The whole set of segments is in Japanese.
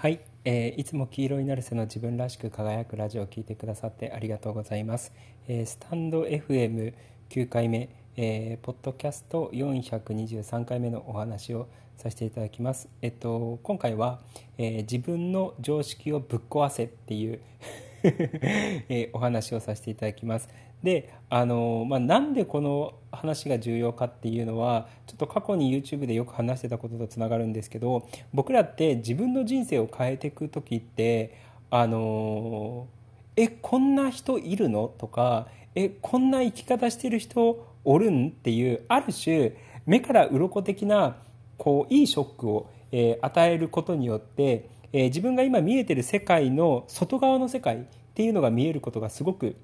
はい、えー、いつも黄色いナルセの自分らしく輝くラジオを聞いてくださってありがとうございます。えー、スタンド FM9 回目、えー、ポッドキャスト423回目のお話をさせていただきます。えっと今回は、えー、自分の常識をぶっ壊せっていう えー、お話をさせていただきます。であの、まあ、なんでこの話が重要かっていうのはちょっと過去に YouTube でよく話してたこととつながるんですけど僕らって自分の人生を変えていく時ってあのえこんな人いるのとかえこんな生き方してる人おるんっていうある種目から鱗的なこういいショックを、えー、与えることによってえー、自分が今見えてる世界の外側の世界っていうのが見えることがすごく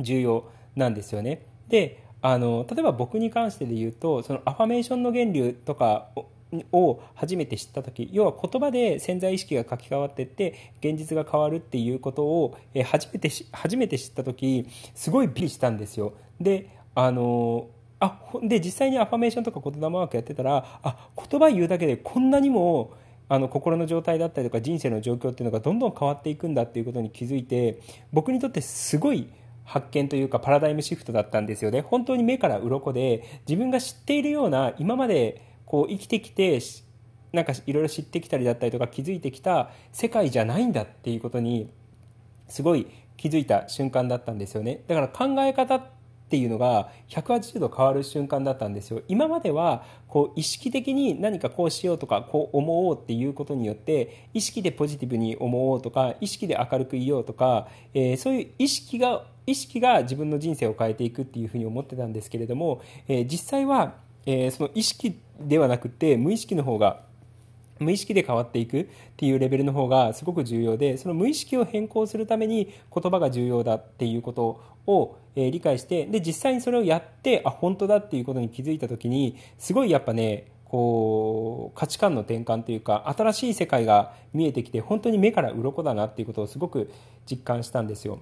重要なんですよね。であの例えば僕に関してで言うとそのアファメーションの原理とかを初めて知った時要は言葉で潜在意識が書き換わっていって現実が変わるっていうことを初めて初めて知った時すごいびっしたんですよ。であのあで実際にアファメーションとか言霊ワークやってたらあ言葉言うだけでこんなにもあの心の状態だったりとか人生の状況っていうのがどんどん変わっていくんだっていうことに気づいて僕にとってすごい発見というかパラダイムシフトだったんですよね。本当に目から鱗で自分が知っているような今までこう生きてきてなんかいろいろ知ってきたりだったりとか気づいてきた世界じゃないんだっていうことにすごい気づいた瞬間だったんですよね。だから考え方っていうのが180度変わる瞬間だったんですよ。今まではこう意識的に何かこうしようとかこう思おうっていうことによって意識でポジティブに思おうとか意識で明るくいようとか、えー、そういう意識が意識が自分の人生を変えていくっていうふうに思ってたんですけれども、えー、実際は、えー、その意識ではなくて無意識の方が無意識で変わっていくっていうレベルの方がすごく重要でその無意識を変更するために言葉が重要だっていうことを、理解してで実際にそれをやってあ本当だっていうことに気づいた時にすごいやっぱねこう価値観の転換というか新しい世界が見えてきて本当に目から鱗だなっていうことをすごく実感したんですよ。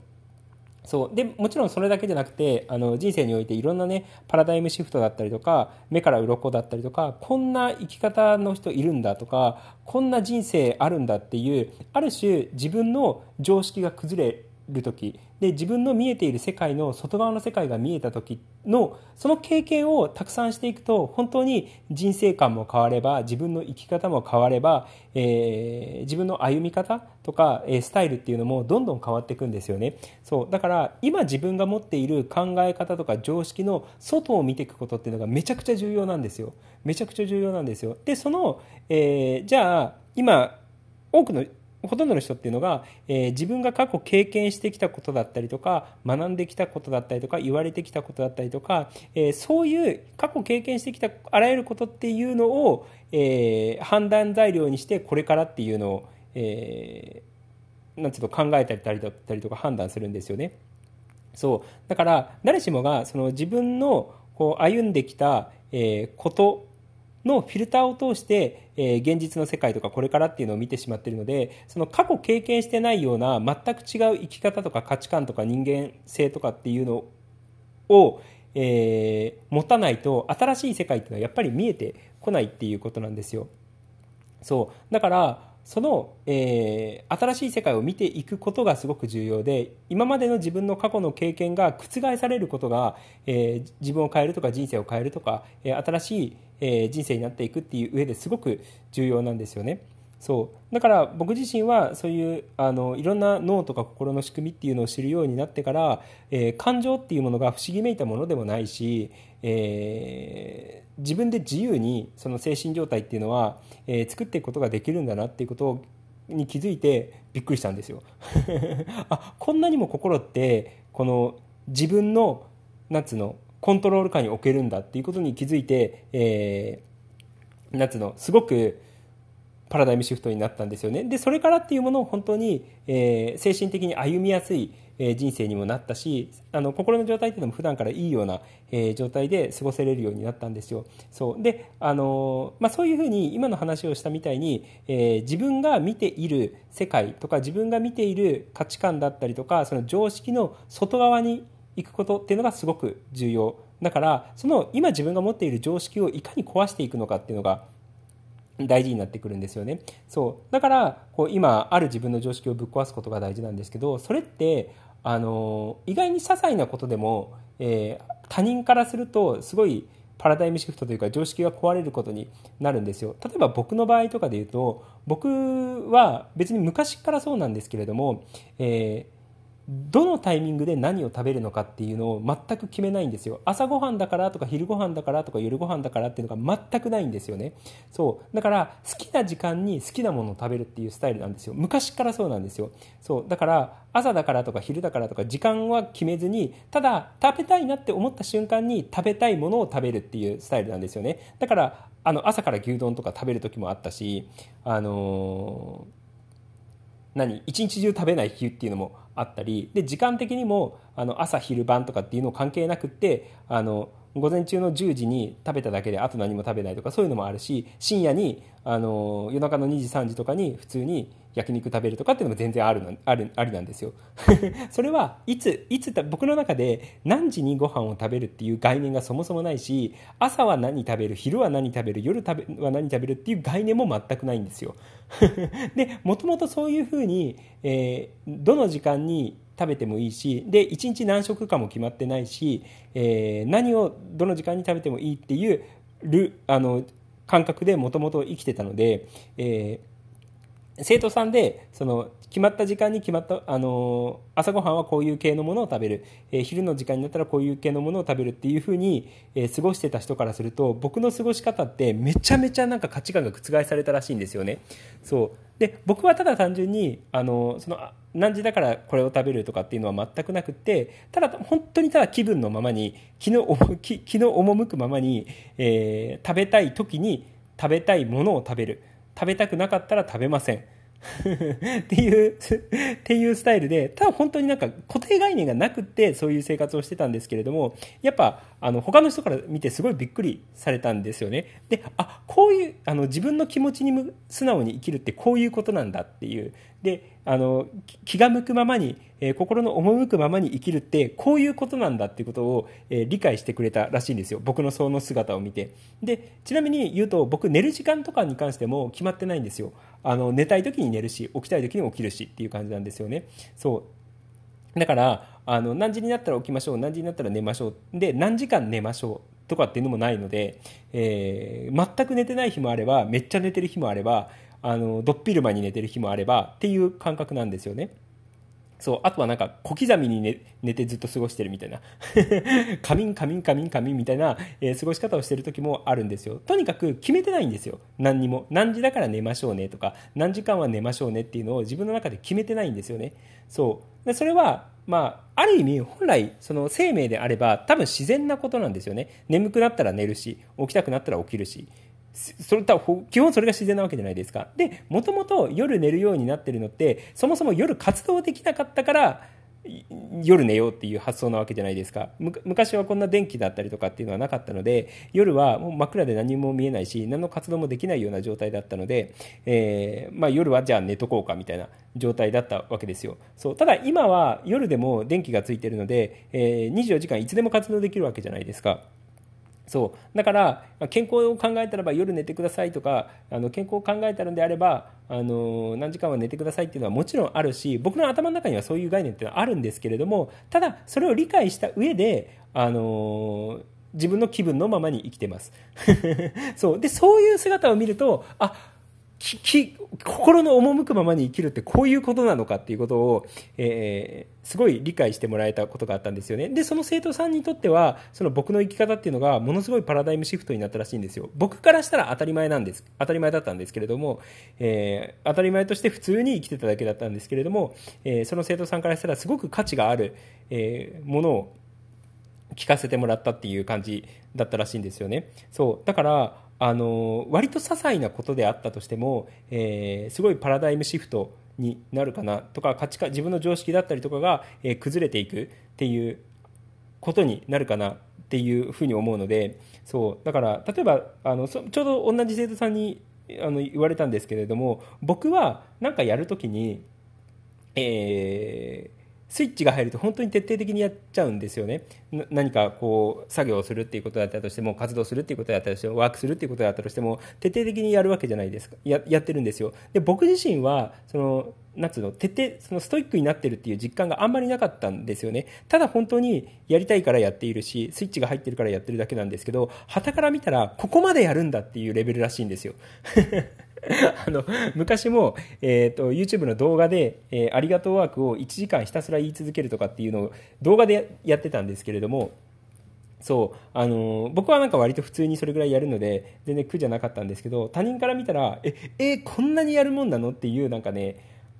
そうでもちろんそれだけじゃなくてあの人生においていろんなねパラダイムシフトだったりとか目から鱗だったりとかこんな生き方の人いるんだとかこんな人生あるんだっていうある種自分の常識が崩れる時。で自分の見えている世界の外側の世界が見えた時のその経験をたくさんしていくと本当に人生観も変われば自分の生き方も変われば、えー、自分の歩み方とか、え、スタイルっていうのもどんどん変わっていくんですよね。そう。だから今自分が持っている考え方とか常識の外を見ていくことっていうのがめちゃくちゃ重要なんですよ。めちゃくちゃ重要なんですよ。でその、えー、じゃあ今多くのほとんどの人っていうのが、えー、自分が過去経験してきたことだったりとか学んできたことだったりとか言われてきたことだったりとか、えー、そういう過去経験してきたあらゆることっていうのを、えー、判断材料にしてこれからっていうのを、えー、なんていうの考えたりだったりとか判断するんですよね。そうだから誰しもがその自分のこう歩んできた、えー、ことのフィルターを通して、えー、現実の世界とかこれからっていうのを見てしまってるのでその過去経験してないような全く違う生き方とか価値観とか人間性とかっていうのを、えー、持たないと新しい世界っていうのはやっぱり見えてこないっていうことなんですよ。そうだからその、えー、新しい世界を見ていくことがすごく重要で今までの自分の過去の経験が覆されることが、えー、自分を変えるとか人生を変えるとか、えー、新しい、えー、人生になっていくっていう上ですごく重要なんですよね。そうだから僕自身はそういうあのいろんな脳とか心の仕組みっていうのを知るようになってから、えー、感情っていうものが不思議めいたものでもないし、えー、自分で自由にその精神状態っていうのは、えー、作っていくことができるんだなっていうことに気づいてびっくりしたんですよ あこんなにも心ってこの自分のなんつうのコントロール下に置けるんだっていうことに気づいて、えー、なんつうのすごくパラダイムシフトになったんですよね。で、それからっていうものを本当に、えー、精神的に歩みやすい、えー、人生にもなったし、あの、心の状態っていうのも普段からいいような、えー、状態で過ごせれるようになったんですよ。そう。で、あのまあ、そういうふうに今の話をしたみたいに、え自分が見ている世界とか自分が見ている価値観だったりとか、その常識の外側に行くことっていうのがすごく重要。だから、その今自分が持っている常識をいかに壊していくのかっていうのが、大事になってくるんですよねそうだからこう今ある自分の常識をぶっ壊すことが大事なんですけどそれってあの意外に些細なことでも、えー、他人からするとすごいパラダイムシフトというか常識が壊れることになるんですよ例えば僕の場合とかで言うと僕は別に昔からそうなんですけれども、えーどのタイミングで何を食べるのかっていうのを全く決めないんですよ。朝ごはんだからとか昼ごはんだからとか夜ごはんだからっていうのが全くないんですよね。そう。だから好きな時間に好きなものを食べるっていうスタイルなんですよ。昔からそうなんですよ。そう。だから朝だからとか昼だからとか時間は決めずにただ食べたいなって思った瞬間に食べたいものを食べるっていうスタイルなんですよね。だからあの朝から牛丼とか食べる時もあったしあのー何一日中食べない日っていうのもあったりで時間的にもあの朝昼晩とかっていうの関係なくってあの午前中の10時に食べただけであと何も食べないとかそういうのもあるし深夜にあの夜中の2時3時とかに普通に焼肉食べるとかっていうのも全然あるあるありなんですよ。それはいついつ僕の中で何時にご飯を食べるっていう概念がそもそもないし朝は何食べる昼は何食べる夜食べは何食べるっていう概念も全くないんですよ。でもともとそういうふうに、えー、どの時間に食べてもいいしで1日何食かも決まってないし、えー、何をどの時間に食べてもいいっていうるあの感覚でもともと生きてたので、え、生徒さんでその決まった時間に決まった、あの朝ごはんはこういう系のものを食べる、えー、昼の時間になったらこういう系のものを食べるっていうふうに、えー、過ごしてた人からすると僕の過ごし方ってめちゃめちゃなんか価値観が覆されたらしいんですよね。そう。で僕はただ単純に、あのその何時だからこれを食べるとかっていうのは全くなくてただ本当にただ気分のままに気の気気の赴くままに、えー、食べたい時に食べたいものを食べる。食べたくなかったら食べません。っていうっていうスタイルでただ本当になんか固定概念がなくってそういう生活をしてたんですけれどもやっぱあの他の人から見てすごいびっくりされたんですよね。であこういうあの自分の気持ちに素直に生きるってこういうことなんだっていうであの気が向くままに、えー、心の赴くままに生きるってこういうことなんだっていうことを、えー、理解してくれたらしいんですよ。僕のその姿を見て。でちなみに言うと僕寝る時間とかに関しても決まってないんですよ。あの寝たい時に寝るし起きたい時に起きるしっていう感じなんですよね。そう。だからあの何時になったら起きましょう何時になったら寝ましょう。で何時間寝ましょうとかっていうのもないので、えー、全く寝てない日もあればめっちゃ寝てる日もあればあのどっぴる間に寝てる日もあればっていう感覚なんですよね。そうあとはなんか小刻みに寝寝てずっと過ごしてるみたいな。仮眠仮眠仮眠仮眠みたいな、えー、過ごし方をしてる時もあるんですよ。とにかく決めてないんですよ。何にも。何時だから寝ましょうねとか何時間は寝ましょうねっていうのを自分の中で決めてないんですよね。そう。でそれはまあ、ある意味本来その生命であれば多分自然なことなんですよね。眠くなったら寝るし起きたくなったら起きるし。それと基本それが自然なわけじゃないですか。で、もともと夜寝るようになってるのって、そもそも夜活動できなかったから、夜寝ようっていう発想なわけじゃないですか昔はこんな電気だったりとかっていうのはなかったので夜はもう真っ暗で何も見えないし何の活動もできないような状態だったので、えー、まあ、夜はじゃあ寝とこうかみたいな状態だったわけですよそうただ今は夜でも電気がついてるので、えー、24時間いつでも活動できるわけじゃないですか。そう。だから健康を考えたらば夜寝てくださいとかあの健康を考えたのであればあの何時間は寝てくださいっていうのはもちろんあるし僕の頭の中にはそういう概念っていうのはあるんですけれどもただそれを理解した上であの自分の気分のままに生きてます。そう。でそういう姿を見るとあ心の赴くままに生きるってこういうことなのかっていうことを、えー、すごい理解してもらえたことがあったんですよね。で、その生徒さんにとっては、その僕の生き方っていうのがものすごいパラダイムシフトになったらしいんですよ。僕からしたら当たり前なんです。当たり前だったんですけれども、えー、当たり前として普通に生きてただけだったんですけれども、えー、その生徒さんからしたらすごく価値がある、えものを聞かせてもらったっていう感じだったらしいんですよね。そう。だから、あの割と些細なことであったとしても、えー、すごいパラダイムシフトになるかなとか価値観自分の常識だったりとかが、えー、崩れていくっていうことになるかなっていうふうに思うのでそうだから例えばあのちょうど同じ生徒さんにあの言われたんですけれども僕は何かやるときに、えースイッチが入ると本当に徹底的にやっちゃうんですよね。何かこう作業をするっていうことだったとしても活動するっていうことだったとしてもワークするっていうことだったとしても徹底的にやるわけじゃないですか。ややってるんですよ。で僕自身はそのなんつうの徹底そのストイックになってるっていう実感があんまりなかったんですよね。ただ本当にやりたいからやっているしスイッチが入ってるからやってるだけなんですけど旗から見たらここまでやるんだっていうレベルらしいんですよ。あの昔も、えーと、YouTube の動画で、えー、ありがとうワークを1時間ひたすら言い続けるとかっていうのを動画でやってたんですけれどもそうあのー、僕はなんか割と普通にそれぐらいやるので全然苦じゃなかったんですけど他人から見たらええー、こんなにやるもんなの？っていうなんかね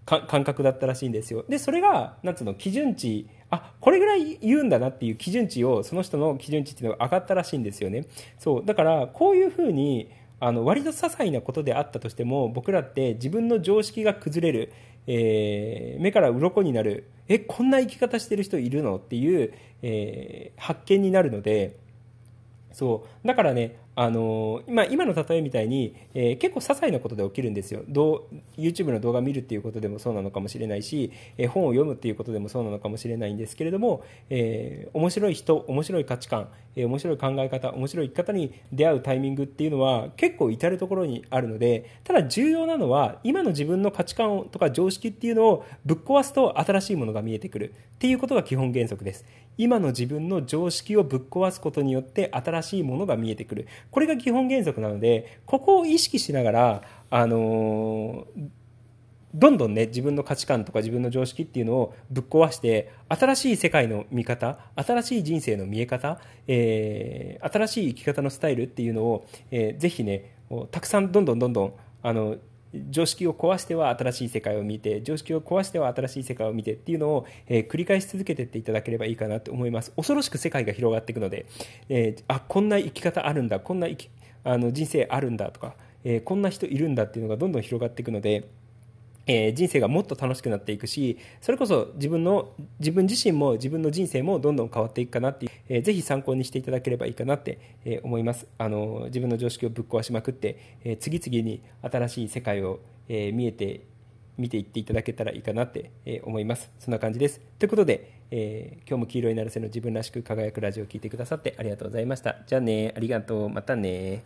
感覚だったらしいんですよ。でそれがなんつうの基準値あこれぐらい言うんだなっていう基準値をその人の基準値っていうのが上がったらしいんですよね。そうだからこういうふうにあの割と些細なことであったとしても僕らって自分の常識が崩れる、えー、目から鱗になるえこんな生き方してる人いるの？っていう、えー、発見になるのでそう。だからねあの今今の例えみたいに、えー、結構些細なことで起きるんですよ。どう YouTube の動画を見るっていうことでもそうなのかもしれないし、えー、本を読むっていうことでもそうなのかもしれないんですけれども、えー、面白い人面白い価値観、え面白い考え方面白い生き方に出会うタイミングっていうのは結構至る所にあるのでただ重要なのは今の自分の価値観とか常識っていうのをぶっ壊すと新しいものが見えてくるっていうことが基本原則です。今の自分の常識をぶっ壊すことによって新しいものが見えてくる。これが基本原則なのでここを意識しながら、あのどんどんね自分の価値観とか自分の常識っていうのをぶっ壊して新しい世界の見方新しい人生の見え方、えー、新しい生き方のスタイルっていうのを、えー、ぜひねたくさんどんどんどんどんあの常識を壊しては新しい世界を見て常識を壊しては新しい世界を見てっていうのを、えー、繰り返し続けていっていただければいいかなと思います。恐ろしく世界が広がっていくので、えー、あこんな生き方あるんだこんな生きあの人生あるんだとか、えー、こんな人いるんだっていうのがどんどん広がっていくのでえー、人生がもっと楽しくなっていくしそれこそ自分の自分自身も自分の人生もどんどん変わっていくかなって、えー、ぜひ参考にしていただければいいかなって、えー、思います。あの自分の常識をぶっ壊しまくって、えー、次々に新しい世界を、え、見えて見ていっていただけたらいいかなって、え、思います。そんな感じです。ということで、えー、今日も黄色いなるせの自分らしく輝くラジオを聴いてくださってありがとうございました。じゃあねありがとう。またね